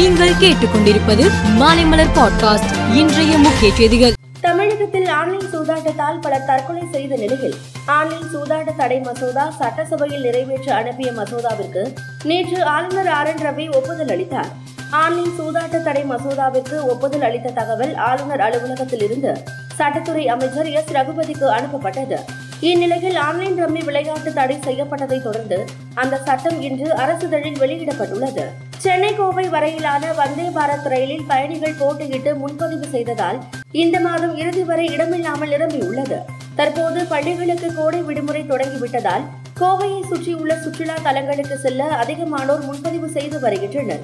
நீங்கள் கேட்டுக்கொண்டிருப்பது மாலைமலர் பாட்காஸ்ட். இன்றைய முக்கிய செய்திகள். தமிழகத்தில் ஆன்லைன் சூதாட்டத்தால் பலர் தற்கொலை செய்த நிலையில் ஆன்லைன் சூதாட்ட தடை மசோதா சட்டசபையில் நிறைவேற்ற அனுப்பிய மசோதாவிற்கு நேற்று ஆளுநர் ஆர் என் ரவி ஒப்புதல் அளித்தார். ஆன்லைன் சூதாட்ட தடை மசோதாவிற்கு ஒப்புதல் அளித்த தகவல் ஆளுநர் அலுவலகத்தில் இருந்து சட்டத்துறை அமைச்சர் எஸ். ரகுபதிக்கு அனுப்பப்பட்டது. இந்நிலையில் ஆன்லைன் ரம்மி விளையாட்டு தடை செய்யப்பட்டதை தொடர்ந்து அந்த சட்டம் இன்று அரசிதழில் வெளியிடப்பட்டுள்ளது. சென்னை கோவை வரையிலான வந்தே பாரத் ரயிலில் பயணிகள் போட்டியிட்டு முன்பதிவு செய்ததால் இந்த மாதம் இறுதி வரை இடமில்லாமல் நிரம்பியுள்ளது. தற்போது பள்ளிகளுக்கு கோடை விடுமுறை தொடங்கிவிட்டதால் கோவையை சுற்றியுள்ள சுற்றுலா தலங்களுக்கு செல்ல அதிகமானோர் முன்பதிவு செய்து வருகின்றனர்.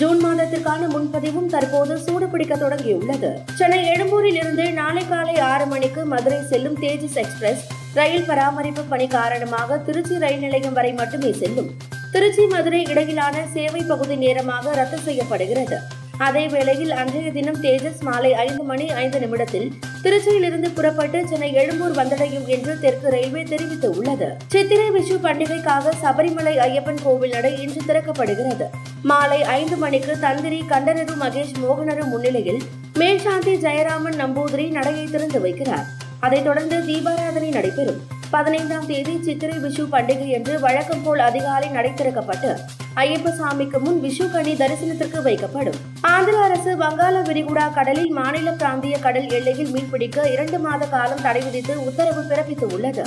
ஜூன் மாதத்திற்கான முன்பதிவும் தற்போது சூடுபிடிக்க தொடங்கியுள்ளது. சென்னை எழும்பூரில் இருந்து நாளை காலை ஆறு மணிக்கு மதுரை செல்லும் தேஜஸ் எக்ஸ்பிரஸ் ரயில் பராமரிப்பு பணி காரணமாக திருச்சி ரயில் நிலையம் வரை மட்டுமே செல்லும். திருச்சி மதுரை இடையிலான சேவை பகுதி நேரமாக ரத்து செய்யப்படுகிறது. அதே வேளையில் அன்றைய தினம் தேஜஸ் மாலை ஐந்து மணி ஐந்து நிமிடத்தில் திருச்சியிலிருந்து புறப்பட்டு சென்னை எழும்பூர் வந்தடையும் என்று தெற்கு ரயில்வே தெரிவித்துள்ளது. சித்திரை விஷு பண்டிகைக்காக சபரிமலை ஐயப்பன் கோவில் நடை இன்று திறக்கப்படுகிறது. மாலை ஐந்து மணிக்கு தந்திரி கண்டனரு மகேஷ் மோகனரு முன்னிலையில் மேல்சாந்தி ஜெயராமன் நம்பூதிரி நடையை திறந்து வைக்கிறார். அதைத் தொடர்ந்து தீபாராதனை நடைபெறும். பதினைந்தாம் தேதி சித்திரை விஷு பண்டிகை என்று வழக்கம் போல் அதிகாலை நடை திறக்கப்பட்டு ஐயப்ப சாமிக்கு முன் விஷு கனி தரிசனத்திற்கு வைக்கப்படும். ஆந்திர அரசு வங்காள விரிகுடா கடலில் மாநில பிராந்திய கடல் எல்லையில் மீன்பிடிக்க இரண்டு மாத காலம் தடை விதித்து உத்தரவு பிறப்பித்து உள்ளது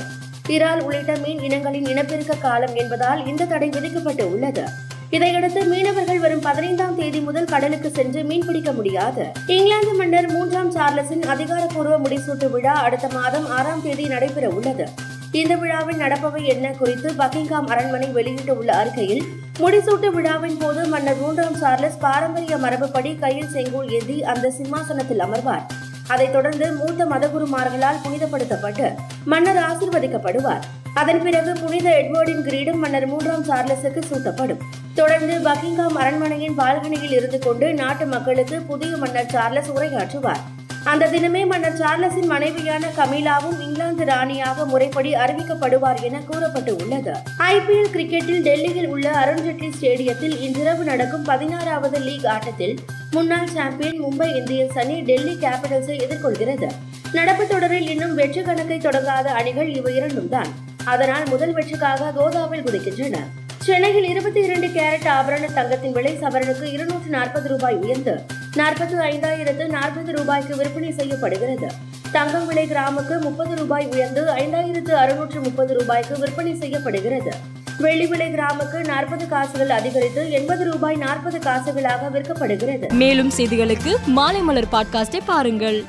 இறால் உள்ளிட்ட மீன் இனங்களின் இனப்பெருக்க காலம் என்பதால் இந்த தடை விதிக்கப்பட்டு உள்ளது. இதையடுத்து மீனவர்கள் வரும் பதினைந்தாம் தேதி முதல் கடலுக்கு சென்று மீன் பிடிக்க முடியாது. இங்கிலாந்து மன்னர் மூன்றாம் சார்லஸின் அதிகாரப்பூர்வ முடிசூட்டு விழா அடுத்த மாதம் ஆறாம் தேதி நடைபெற உள்ளது. இந்த விழாவில் நடப்பவை என்ன குறித்து பக்கிங்காம் அரண்மனை வெளியிட்டுள்ள அறிக்கையில் முடிசூட்டு விழாவின் போது மன்னர் மூன்றாம் சார்லஸ் பாரம்பரிய மரபுப்படி கையில் செங்கோல் ஏந்தி அந்த சிம்மாசனத்தில் அமர்வார். அதைத் தொடர்ந்து மூத்த மதகுருமார்களால் புனிதப்படுத்தப்பட்டு மன்னர் ஆசிர்வதிக்கப்படுவார். அதன் பிறகு புனித எட்வர்டின் கிரீடம் மன்னர் மூன்றாம் சார்லஸுக்கு சூட்டப்படும். தொடர்ந்து பக்கிங்காம் அரண்மனையின் பால்கனியில் இருந்து கொண்டு நாட்டு மக்களுக்கு புதிய மன்னர் சார்லஸ் உரையாற்றுவார். அந்த தினமே மன்னர் சார்லஸின் மனைவியான கமீலாவும் இங்கிலாந்து ராணியாக முறைப்படி அறிவிக்கப்படுவார் என கூறப்பட்டு உள்ளது ஐபிஎல் கிரிக்கெட்டில் டெல்லியில் உள்ள அருண்ஜேட்லி ஸ்டேடியத்தில் இன்றிரவு நடக்கும் பதினாறாவது லீக் ஆட்டத்தில் முன்னாள் சாம்பியன் மும்பை இந்தியன்ஸ் அணி டெல்லி கேபிட்டல்ஸை எதிர்கொள்கிறது. நடப்பு தொடரில் இன்னும் வெற்றி கணக்கை தொடங்காத அணிகள் இவை இரண்டும் தான். அதனால் முதல் வெற்றிக்காக கோதாவில் குதிக்கின்றன. சென்னையில் இருபத்தி இரண்டு கேரட் ஆபரண தங்கத்தின் விலை சவரனுக்கு இருநூற்று நாற்பது ரூபாய் உயர்ந்து நாற்பத்தி ஐந்தாயிரத்து நாற்பது ரூபாய்க்கு விற்பனை செய்யப்படுகிறது. தங்கம் விலை கிராமுக்கு முப்பது ரூபாய் உயர்ந்து ஐந்தாயிரத்து அறுநூற்று முப்பது ரூபாய்க்கு விற்பனை செய்யப்படுகிறது. வெள்ளி விலை கிராமுக்கு நாற்பது காசுகள் அதிகரித்து எண்பது ரூபாய் நாற்பது காசுகளாக விற்கப்படுகிறது. மேலும் செய்திகளுக்கு மாலைமலர் பாட்காஸ்டை பாருங்கள்.